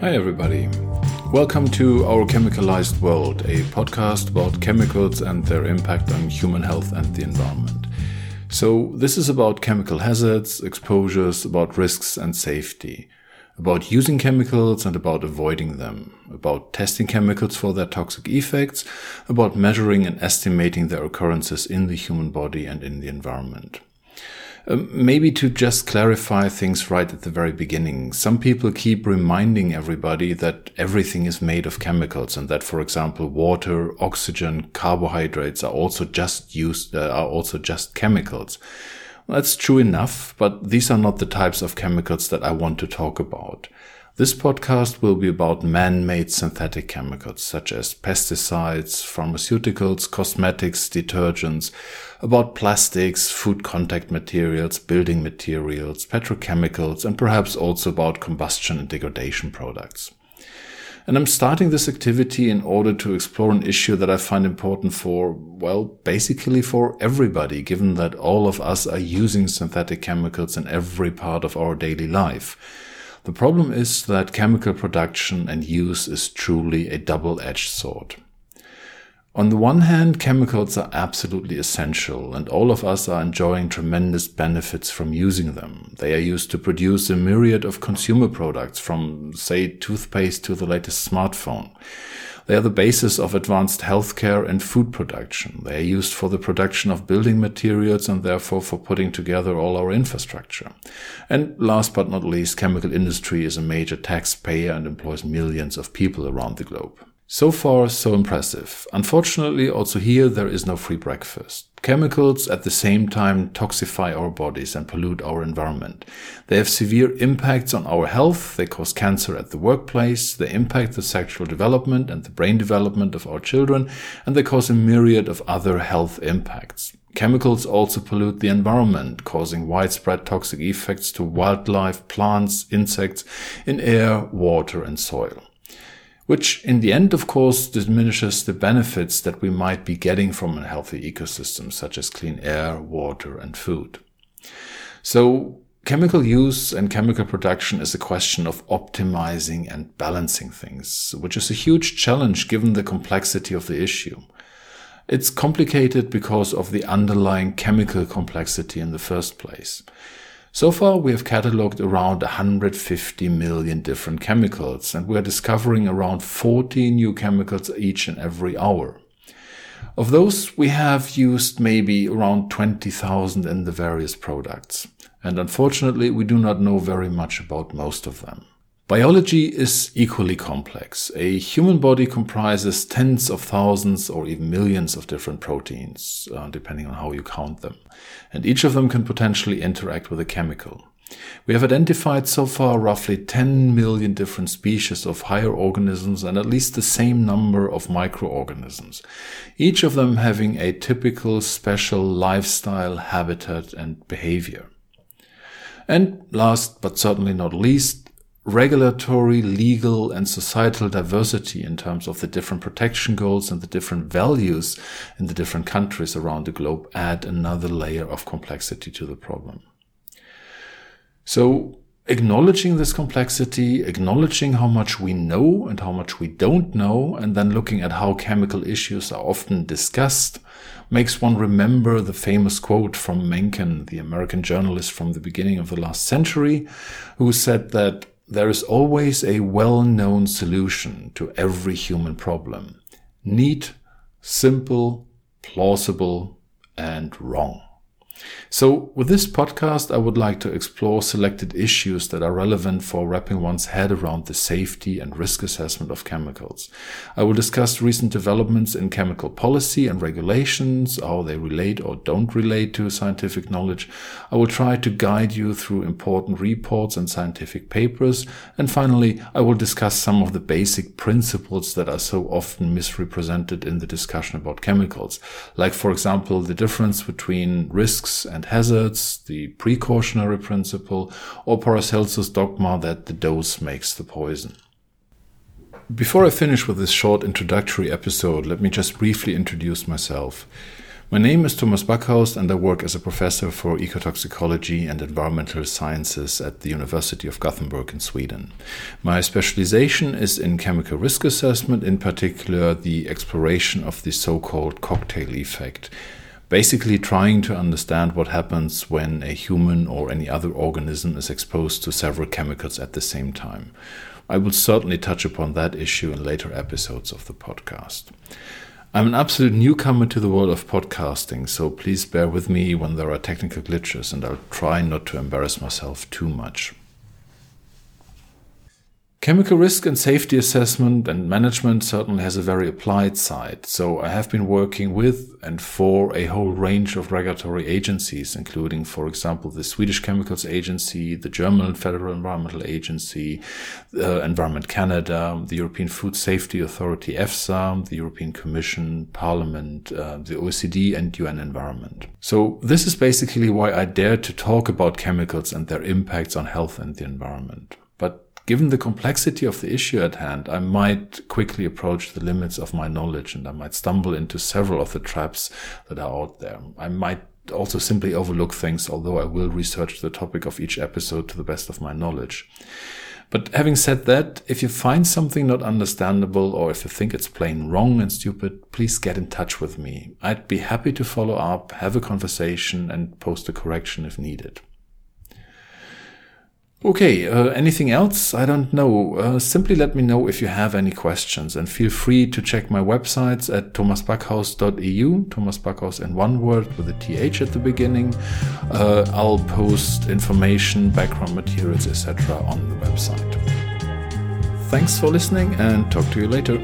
Hi, everybody. Welcome to Our Chemicalized World, a podcast about chemicals and their impact on human health and the environment. So, this is about chemical hazards, exposures, about risks and safety, about using chemicals and about avoiding them, about testing chemicals for their toxic effects, about measuring and estimating their occurrences in the human body and in the environment. Um, maybe to just clarify things right at the very beginning, some people keep reminding everybody that everything is made of chemicals and that, for example, water, oxygen, carbohydrates are also just used, uh, are also just chemicals. That's true enough, but these are not the types of chemicals that I want to talk about. This podcast will be about man-made synthetic chemicals such as pesticides, pharmaceuticals, cosmetics, detergents, about plastics, food contact materials, building materials, petrochemicals, and perhaps also about combustion and degradation products. And I'm starting this activity in order to explore an issue that I find important for, well, basically for everybody, given that all of us are using synthetic chemicals in every part of our daily life. The problem is that chemical production and use is truly a double-edged sword. On the one hand, chemicals are absolutely essential, and all of us are enjoying tremendous benefits from using them. They are used to produce a myriad of consumer products, from, say, toothpaste to the latest smartphone. They are the basis of advanced healthcare and food production. They are used for the production of building materials and therefore for putting together all our infrastructure. And last but not least, chemical industry is a major taxpayer and employs millions of people around the globe. So far, so impressive. Unfortunately, also here there is no free breakfast. Chemicals at the same time toxify our bodies and pollute our environment. They have severe impacts on our health. They cause cancer at the workplace. They impact the sexual development and the brain development of our children. And they cause a myriad of other health impacts. Chemicals also pollute the environment, causing widespread toxic effects to wildlife, plants, insects in air, water, and soil which in the end, of course, diminishes the benefits that we might be getting from a healthy ecosystem, such as clean air, water, and food. So chemical use and chemical production is a question of optimizing and balancing things, which is a huge challenge given the complexity of the issue. It's complicated because of the underlying chemical complexity in the first place. So far, we have cataloged around 150 million different chemicals, and we are discovering around 40 new chemicals each and every hour. Of those, we have used maybe around 20,000 in the various products. And unfortunately, we do not know very much about most of them. Biology is equally complex. A human body comprises tens of thousands or even millions of different proteins, uh, depending on how you count them. And each of them can potentially interact with a chemical. We have identified so far roughly 10 million different species of higher organisms and at least the same number of microorganisms, each of them having a typical special lifestyle, habitat, and behavior. And last but certainly not least, regulatory, legal, and societal diversity in terms of the different protection goals and the different values in the different countries around the globe add another layer of complexity to the problem. So, acknowledging this complexity, acknowledging how much we know and how much we don't know, and then looking at how chemical issues are often discussed, makes one remember the famous quote from Mencken, the American journalist from the beginning of the last century, who said that there is always a well-known solution to every human problem. Neat, simple, plausible, and wrong. So with this podcast, I would like to explore selected issues that are relevant for wrapping one's head around the safety and risk assessment of chemicals. I will discuss recent developments in chemical policy and regulations, how they relate or don't relate to scientific knowledge. I will try to guide you through important reports and scientific papers. And finally, I will discuss some of the basic principles that are so often misrepresented in the discussion about chemicals. Like, for example, the difference between risks and hazards, the precautionary principle, or Paracelsus' dogma that the dose makes the poison. Before I finish with this short introductory episode, let me just briefly introduce myself. My name is Thomas Backhaus, and I work as a professor for ecotoxicology and environmental sciences at the University of Gothenburg in Sweden. My specialization is in chemical risk assessment, in particular, the exploration of the so called cocktail effect. Basically, trying to understand what happens when a human or any other organism is exposed to several chemicals at the same time. I will certainly touch upon that issue in later episodes of the podcast. I'm an absolute newcomer to the world of podcasting, so please bear with me when there are technical glitches, and I'll try not to embarrass myself too much. Chemical risk and safety assessment and management certainly has a very applied side. So I have been working with and for a whole range of regulatory agencies, including, for example, the Swedish Chemicals Agency, the German Federal Environmental Agency, uh, Environment Canada, the European Food Safety Authority, EFSA, the European Commission, Parliament, uh, the OECD, and UN Environment. So this is basically why I dared to talk about chemicals and their impacts on health and the environment. Given the complexity of the issue at hand, I might quickly approach the limits of my knowledge and I might stumble into several of the traps that are out there. I might also simply overlook things, although I will research the topic of each episode to the best of my knowledge. But having said that, if you find something not understandable or if you think it's plain wrong and stupid, please get in touch with me. I'd be happy to follow up, have a conversation, and post a correction if needed. Okay, uh, anything else? I don't know. Uh, simply let me know if you have any questions and feel free to check my websites at thomasbackhaus.eu, Thomas Backhaus in one word with a TH at the beginning. Uh, I'll post information, background materials, etc. on the website. Thanks for listening and talk to you later.